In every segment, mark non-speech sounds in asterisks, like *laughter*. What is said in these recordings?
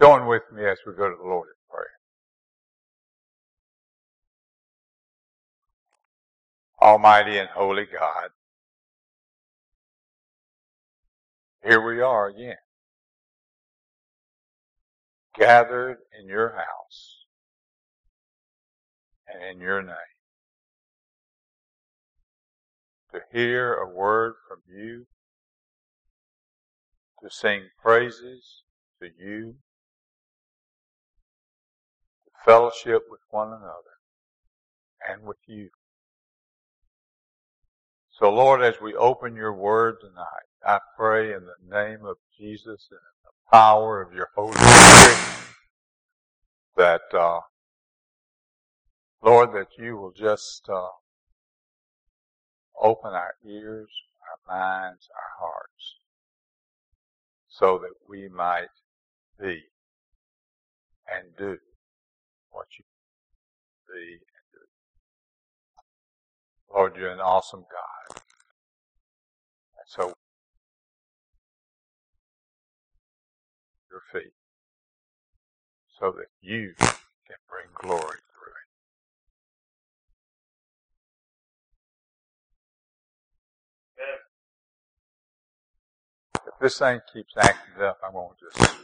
Join with me as we go to the Lord in prayer. Almighty and holy God, here we are again, gathered in your house and in your name to hear a word from you, to sing praises to you, fellowship with one another and with you. So Lord, as we open your word tonight, I pray in the name of Jesus and in the power of your Holy Spirit that, uh, Lord, that you will just, uh, open our ears, our minds, our hearts, so that we might be and do what you be. Lord, you're an awesome God. And so, your feet, so that you can bring glory through it. if this thing keeps acting up, I'm going to just.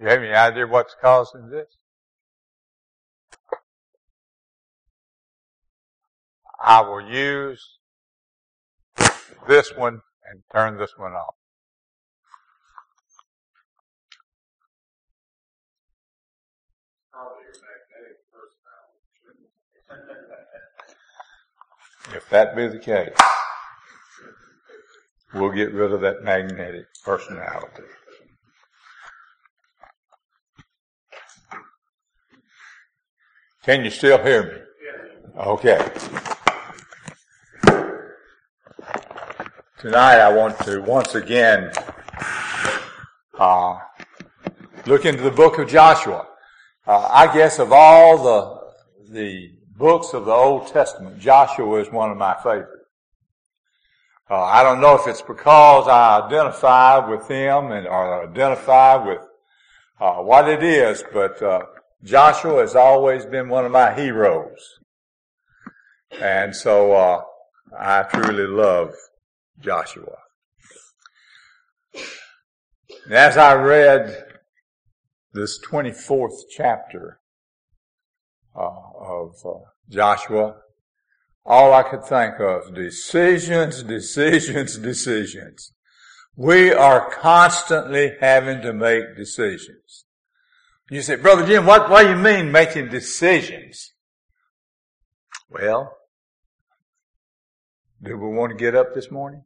You have any idea what's causing this? I will use this one and turn this one off. If that be the case, we'll get rid of that magnetic personality. Can you still hear me? Okay. Tonight I want to once again uh, look into the book of Joshua. Uh, I guess of all the the books of the Old Testament, Joshua is one of my favorites. Uh, I don't know if it's because I identify with him and or identify with uh, what it is, but uh, Joshua has always been one of my heroes, and so uh, I truly love Joshua. And as I read this 24th chapter uh, of uh, Joshua, all I could think of, decisions, decisions, *laughs* decisions. We are constantly having to make decisions. You say, Brother Jim, what, what do you mean making decisions? Well, do we want to get up this morning?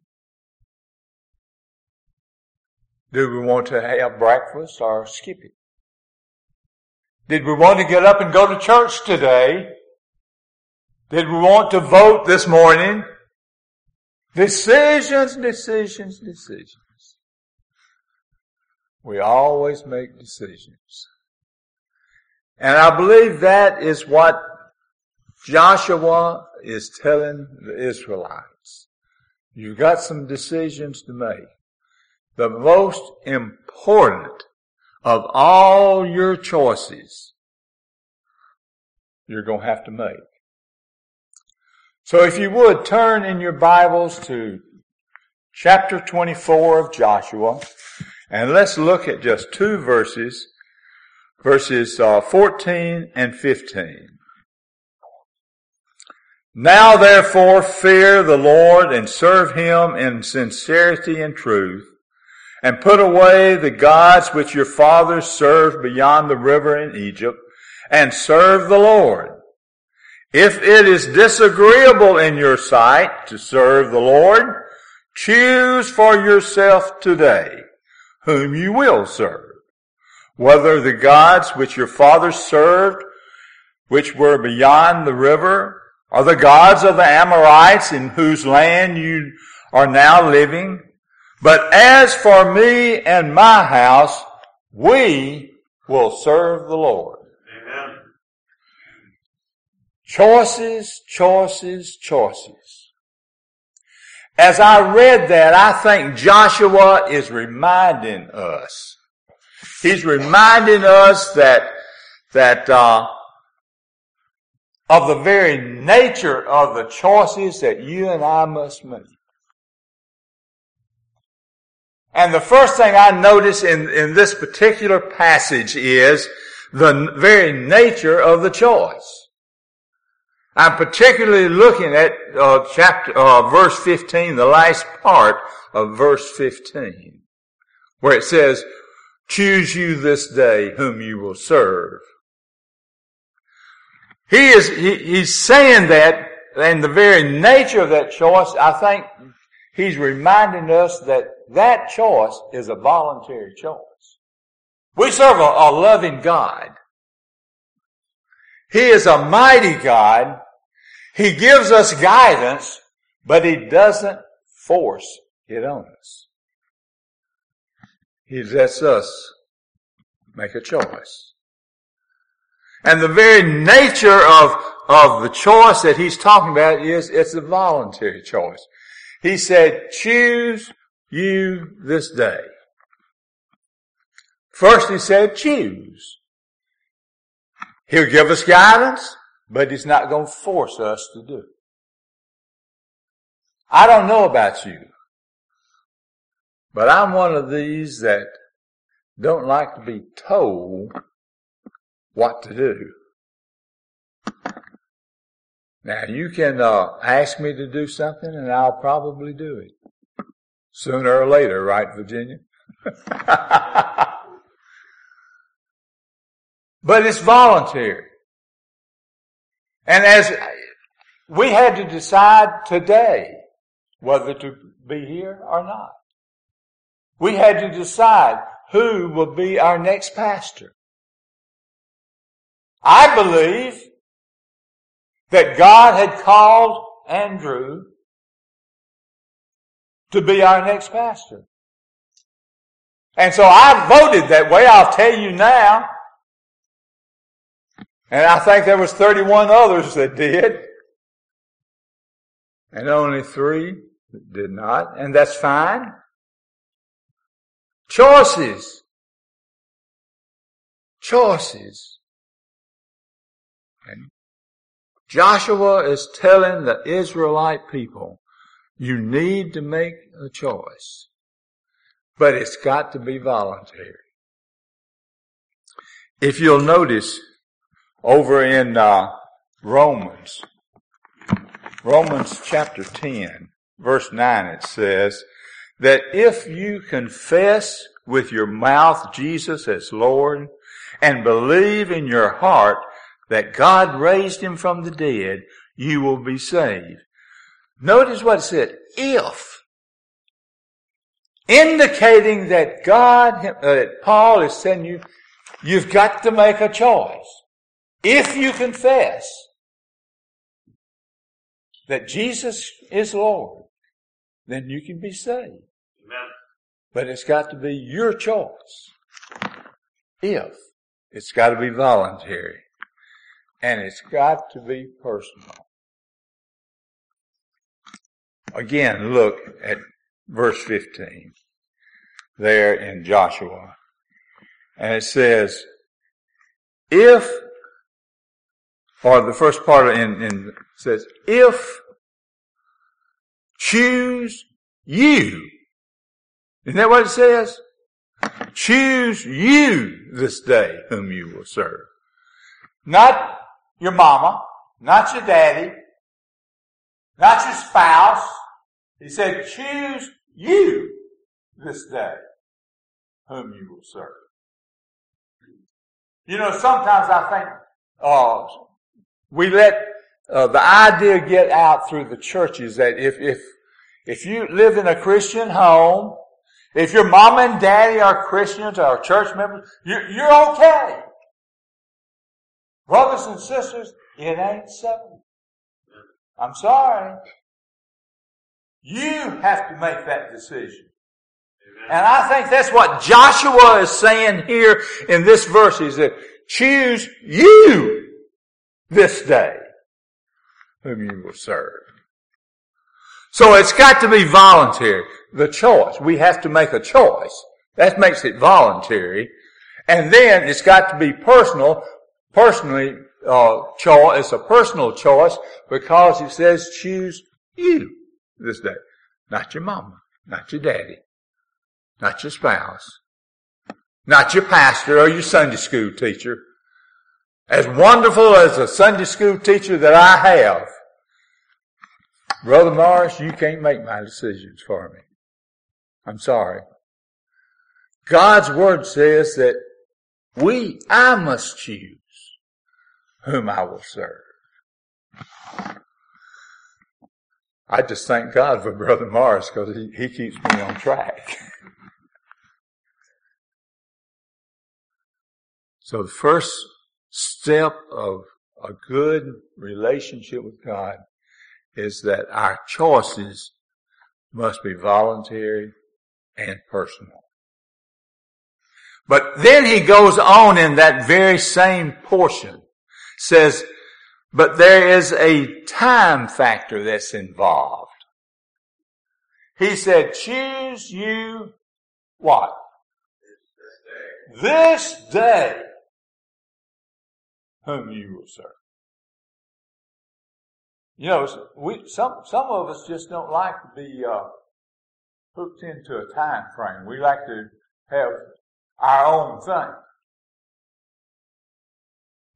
Do we want to have breakfast or skip it? Did we want to get up and go to church today did we want to vote this morning? Decisions, decisions, decisions. We always make decisions. And I believe that is what Joshua is telling the Israelites. You've got some decisions to make. The most important of all your choices you're going to have to make. So if you would turn in your Bibles to chapter 24 of Joshua and let's look at just two verses, verses uh, 14 and 15. Now therefore fear the Lord and serve him in sincerity and truth and put away the gods which your fathers served beyond the river in Egypt and serve the Lord. If it is disagreeable in your sight to serve the Lord, choose for yourself today whom you will serve. Whether the gods which your fathers served, which were beyond the river, or the gods of the Amorites in whose land you are now living. But as for me and my house, we will serve the Lord. Amen. Choices, choices, choices. As I read that, I think Joshua is reminding us He's reminding us that, that, uh, of the very nature of the choices that you and I must make. And the first thing I notice in, in this particular passage is the very nature of the choice. I'm particularly looking at uh, chapter uh, verse 15, the last part of verse 15, where it says, "Choose you this day whom you will serve." He is he, he's saying that, and the very nature of that choice, I think, he's reminding us that that choice is a voluntary choice. We serve a, a loving God. He is a mighty God. He gives us guidance, but He doesn't force it on us. He lets us make a choice. And the very nature of, of the choice that he's talking about is it's a voluntary choice. He said, choose you this day. First he said, choose. He'll give us guidance, but he's not going to force us to do. I don't know about you, but I'm one of these that don't like to be told what to do. Now you can uh, ask me to do something and I'll probably do it. Sooner or later, right, Virginia? *laughs* but it's voluntary. And as we had to decide today whether to be here or not. We had to decide who will be our next pastor. I believe that God had called Andrew to be our next pastor. And so I voted that way. I'll tell you now. And I think there was 31 others that did. And only three did not. And that's fine. Choices. Choices. And Joshua is telling the Israelite people, you need to make a choice, but it's got to be voluntary. If you'll notice over in uh, Romans, Romans chapter 10, verse 9, it says that if you confess with your mouth Jesus as Lord and believe in your heart that God raised him from the dead, you will be saved. Notice what it said, if. Indicating that God, uh, Paul is saying you, you've got to make a choice. If you confess that Jesus is Lord, then you can be saved. Amen. But it's got to be your choice. If. It's got to be voluntary. And it's got to be personal. Again, look at verse 15 there in Joshua. And it says, if, or the first part in, in says, if choose you. Isn't that what it says? Choose you this day whom you will serve. Not your mama, not your daddy, not your spouse, he said, choose you this day whom you will serve. You know, sometimes I think, uh, we let uh, the idea get out through the churches that if, if, if you live in a Christian home, if your mom and daddy are Christians or church members, you're, you're okay. Brothers and sisters, it ain't so. I'm sorry. You have to make that decision. And I think that's what Joshua is saying here in this verse is that choose you this day whom you will serve. So it's got to be voluntary. The choice. We have to make a choice. That makes it voluntary. And then it's got to be personal, personally, uh, choice, it's a personal choice because it says choose you this day. Not your mama, not your daddy, not your spouse, not your pastor or your Sunday school teacher. As wonderful as a Sunday school teacher that I have, Brother Morris, you can't make my decisions for me. I'm sorry. God's Word says that we, I must choose whom I will serve. I just thank God for Brother Morris because he, he keeps me on track. *laughs* so the first step of a good relationship with God is that our choices must be voluntary and personal. But then he goes on in that very same portion, says, but there is a time factor that's involved. He said, choose you what? This day whom you will serve. You know, we some some of us just don't like to be uh, hooked into a time frame. We like to have our own thing.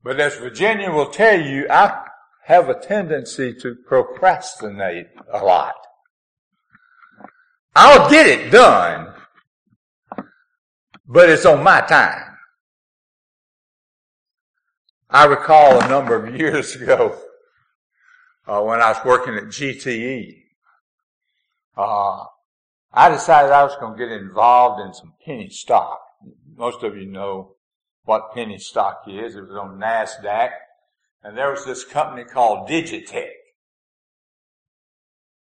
But as Virginia will tell you, I have a tendency to procrastinate a lot. I'll get it done, but it's on my time. I recall a number of years ago uh, when I was working at GTE. Uh, I decided I was going to get involved in some penny stock. Most of you know what penny stock is. It was on NASDAQ. And there was this company called Digitech.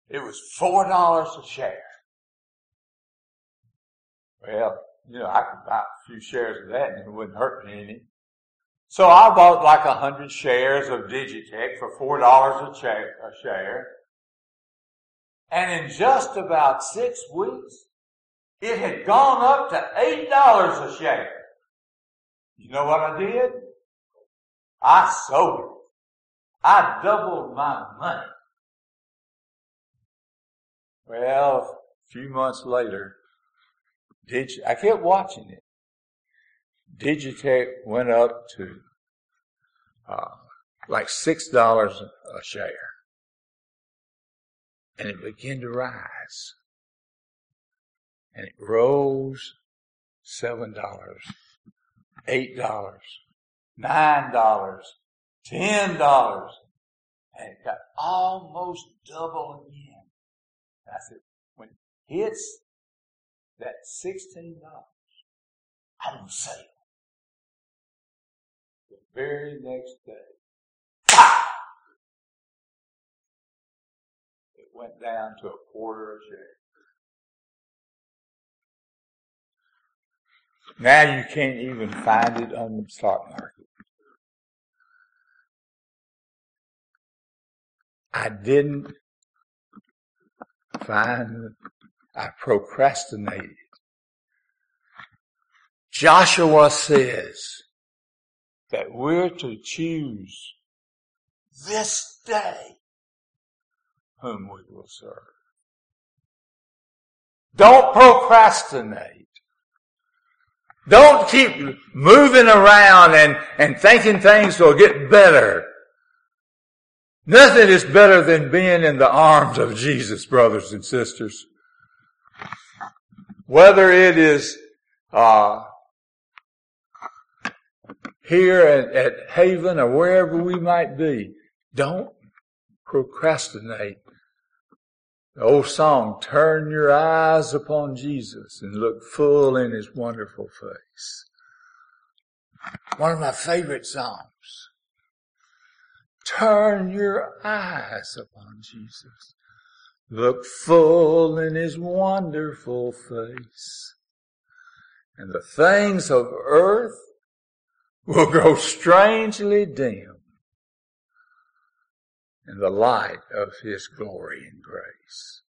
It was $4 a share. Well, you know, I could buy a few shares of that and it wouldn't hurt me any. So I bought like a hundred shares of Digitech for four dollars a share. And in just about six weeks, it had gone up to eight dollars a share. You know what I did? I sold it. I doubled my money. Well, a few months later, I kept watching it. Digitech went up to uh, like six dollars a share, and it began to rise, and it rose seven dollars, eight dollars, nine dollars, ten dollars, and it got almost double again. I said, when it hits that sixteen dollars, I'm gonna The very next day, it went down to a quarter a share. Now you can't even find it on the stock market. I didn't find, I procrastinated. Joshua says, that we're to choose this day whom we will serve. Don't procrastinate. Don't keep moving around and, and thinking things will get better. Nothing is better than being in the arms of Jesus, brothers and sisters. Whether it is uh, here at, at Haven or wherever we might be, don't procrastinate. The old song, turn your eyes upon Jesus and look full in his wonderful face. One of my favorite songs. Turn your eyes upon Jesus. Look full in his wonderful face. And the things of earth will grow strangely dim in the light of His glory and grace.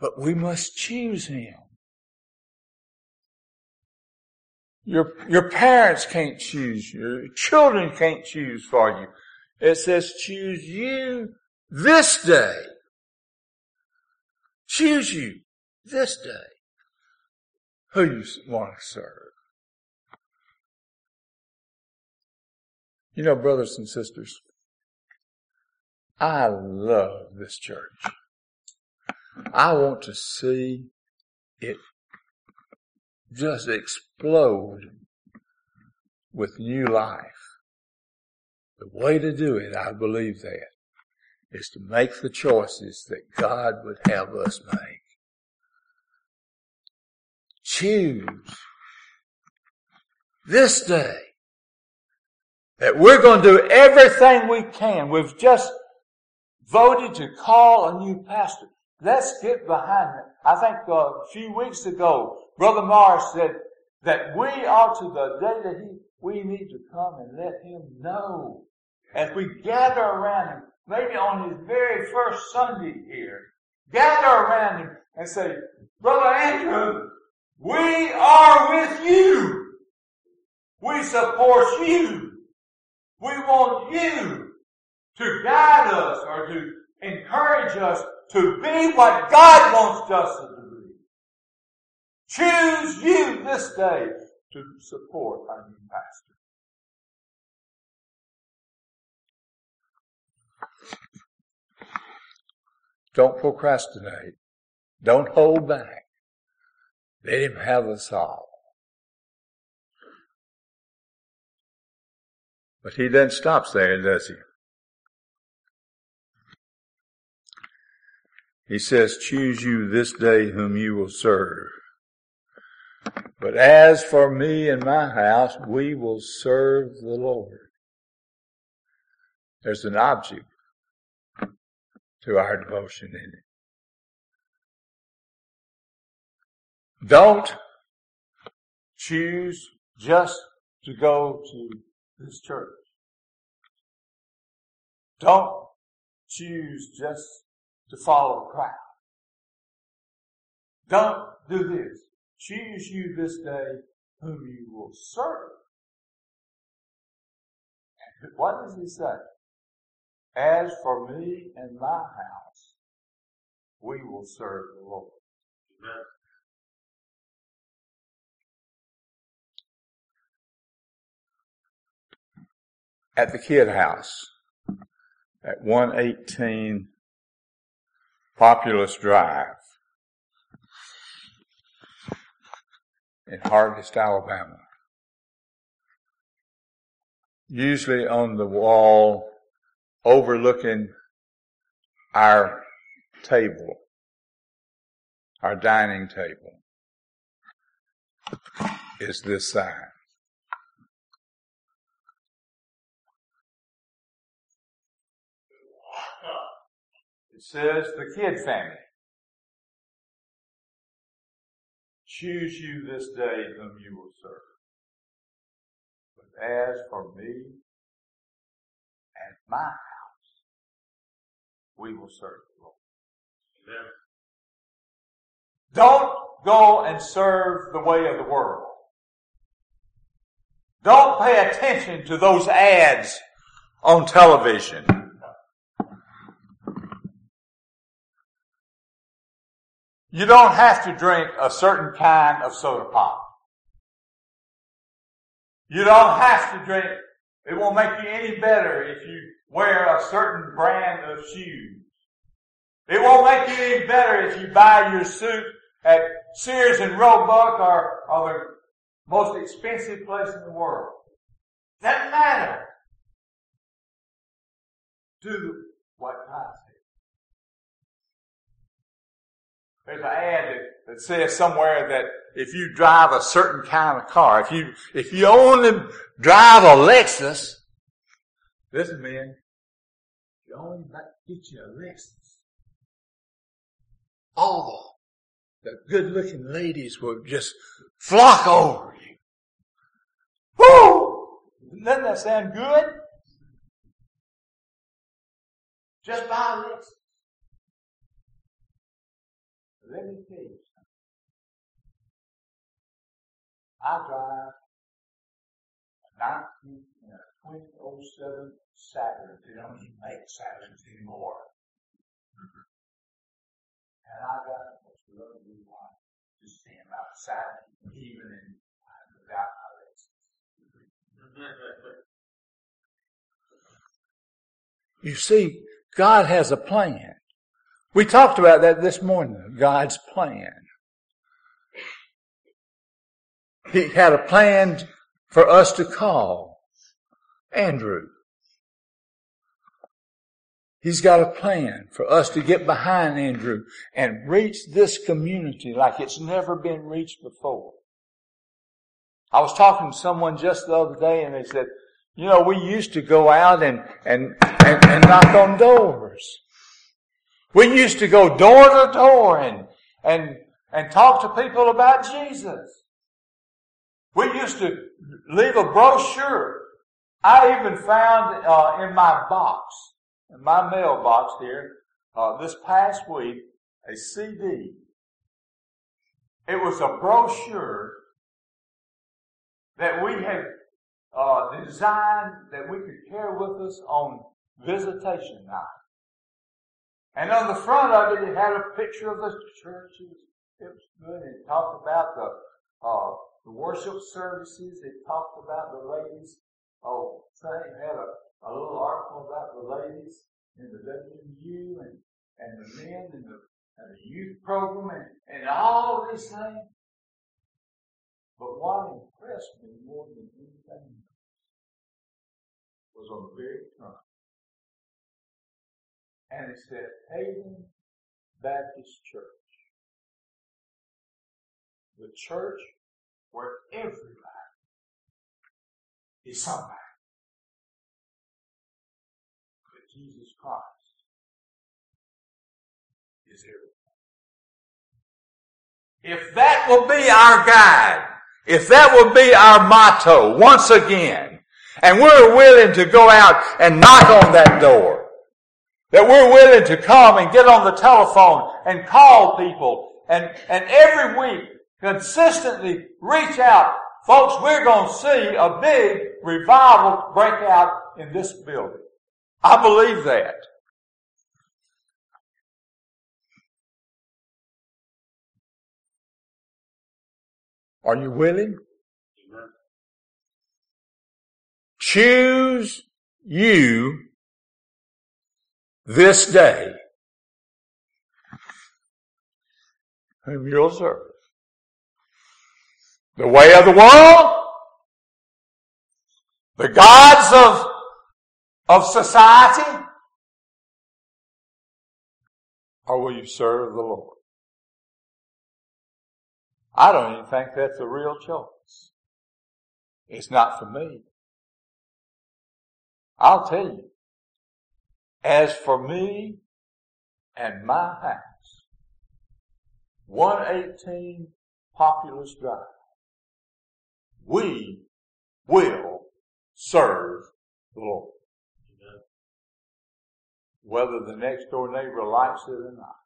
But we must choose Him. Your, your parents can't choose. Your children can't choose for you. It says choose you this day. Choose you this day who you want to serve. You know, brothers and sisters, I love this church. I want to see it just explode with new life. The way to do it, I believe that, is to make the choices that God would have us make. Choose this day that we're going to do everything we can. We've just voted to call a new pastor. Let's get behind it. I think uh, a few weeks ago, Brother Morris said that we are to the day that he, we need to come and let him know. As we gather around him, maybe on his very first Sunday here, gather around him and say, Brother Andrew, we are with you. We support you. We want you to guide us or to encourage us to be what God wants us to be. Choose you this day to support our new pastor. Don't procrastinate. Don't hold back. Let him have us all. But he then stops there, does he? He says, choose you this day whom you will serve. But as for me and my house, we will serve the Lord. There's an object to our devotion in it. Don't choose just to go to this church. Don't choose just to follow the crowd. Don't do this. Choose you this day whom you will serve. What does he say? As for me and my house, we will serve the Lord. Amen. At the Kidd house at 118 Populous Drive in Harvest, Alabama. Usually on the wall overlooking our table, our dining table, is this sign. It says the Kidd family. Choose you this day whom you will serve. But as for me and my house, we will serve the Lord. Amen. Don't go and serve the way of the world. Don't pay attention to those ads on television. You don't have to drink a certain kind of soda pop. You don't have to drink, it won't make you any better if you wear a certain brand of shoes. It won't make you any better if you buy your suit at Sears and Roebuck or, or the most expensive place in the world. Doesn't matter. Do what God There's an ad that, that says somewhere that if you drive a certain kind of car, if you, if you only drive a Lexus, listen man, you only get you a Lexus, all the, the good looking ladies will just flock over you. Woo! Doesn't that sound good? Just buy a Lexus. Let me tell you something. I drive 19, you know, 2007 Saturn. They don't even make Saturns anymore. Mm-hmm. And I got a most lovely wife to stand outside, even in without my Lexus. You see, God has a plan. We talked about that this morning, God's plan. He had a plan for us to call Andrew. He's got a plan for us to get behind Andrew and reach this community like it's never been reached before. I was talking to someone just the other day and they said, you know, we used to go out and, and, and, and knock on doors. We used to go door to door and, and, and talk to people about Jesus. We used to leave a brochure. I even found uh, in my box, in my mailbox here, uh, this past week, a CD. It was a brochure that we had uh, designed that we could carry with us on visitation night. And on the front of it, it had a picture of the churches. It was good. It talked about the uh, the worship services. It talked about the ladies. Oh, thing had a, a little article about the ladies in the WU and and the men in the, and the youth program and, and all of these things. But what impressed me more than anything was on the very front. And it said Haven Baptist Church. The church where everybody is somebody. But Jesus Christ is everything. If that will be our guide, if that will be our motto once again, and we're willing to go out and knock on that door, that we're willing to come and get on the telephone and call people and, and every week consistently reach out. Folks, we're going to see a big revival break out in this building. I believe that. Are you willing? Choose you this day whom you'll serve. The way of the world, the gods of, of society, or will you serve the Lord? I don't even think that's a real choice. It's not for me. I'll tell you, as for me and my house, 118 Populous Drive, we will serve the Lord. Whether the next door neighbor likes it or not.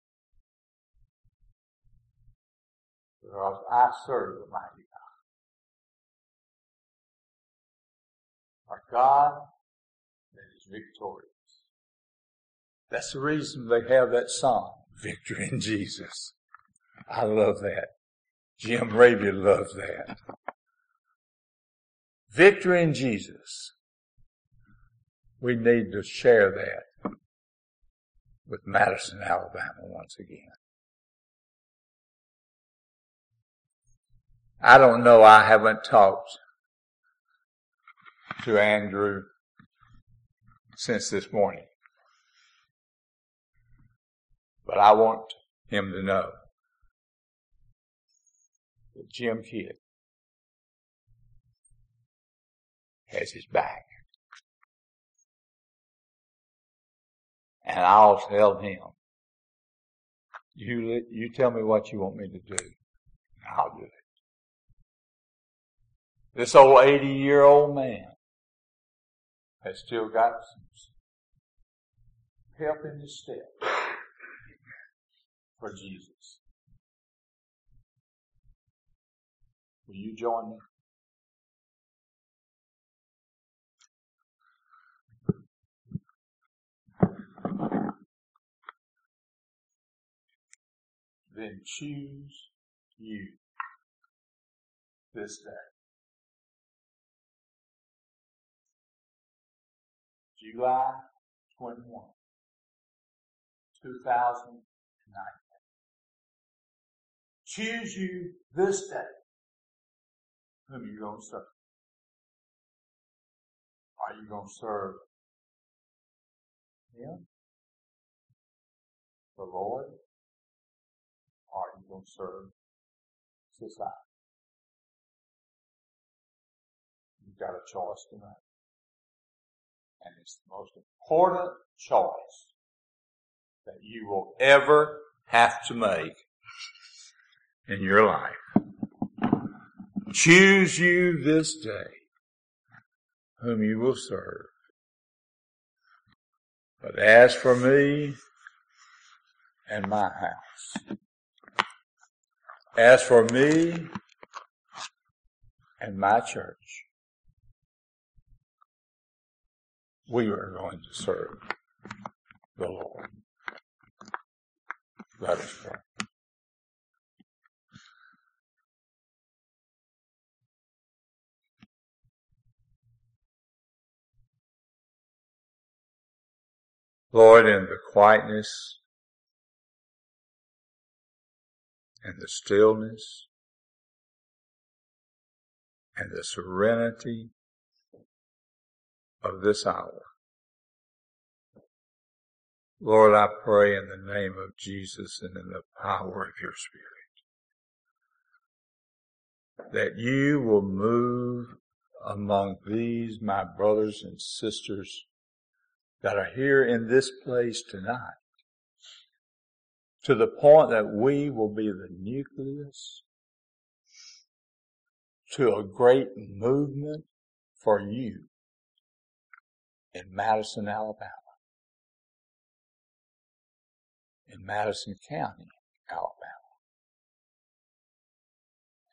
Because I serve the mighty God. Our God that is victorious. That's the reason they have that song, Victory in Jesus. I love that. Jim Raby loved that. Victory in Jesus. We need to share that with Madison, Alabama once again. I don't know, I haven't talked to Andrew since this morning. But I want him to know that Jim Kidd has his back. And I'll tell him, you, you tell me what you want me to do, and I'll do it. This old 80 year old man has still got some help in his step for Jesus. Will you join me? Then choose you this day. July 21, 2019. Choose you this day whom you going to serve. Are you going to serve Him, the Lord, or are you going to serve society? You've got a choice to make. And it's the most important choice that you will ever have to make in your life. Choose you this day whom you will serve. But as for me and my house, as for me and my church, we are going to serve the Lord. Let us pray. Lord, in the quietness and the stillness and the serenity of this hour. Lord, I pray in the name of Jesus and in the power of your Spirit that you will move among these, my brothers and sisters, that are here in this place tonight to the point that we will be the nucleus to a great movement for you in Madison, Alabama, in Madison County, Alabama.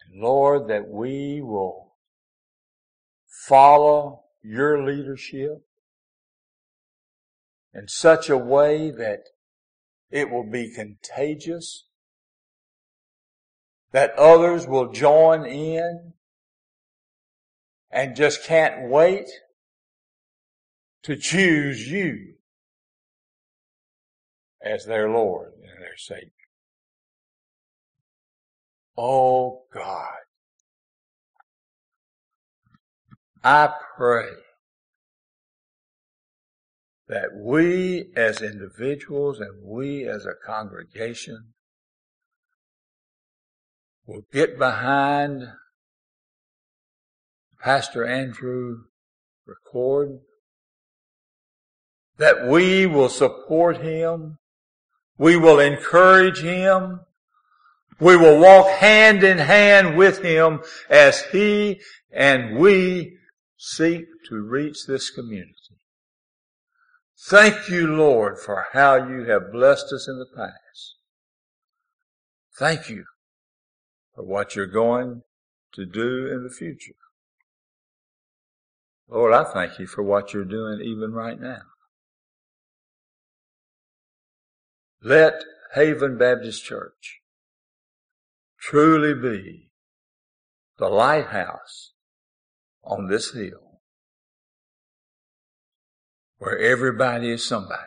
And Lord, that we will follow your leadership in such a way that it will be contagious, that others will join in and just can't wait to choose you as their Lord and their Savior. Oh God, I pray that we as individuals and we as a congregation will get behind Pastor Andrew Record, that we will support him, we will encourage him, we will walk hand in hand with him as he and we seek to reach this community. Thank you, Lord, for how you have blessed us in the past. Thank you for what you're going to do in the future. Lord, I thank you for what you're doing even right now. Let Haven Baptist Church truly be the lighthouse on this hill where everybody is somebody.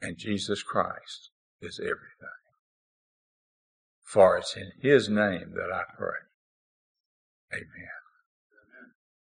And Jesus Christ is everything. For it's in His name that I pray. Amen.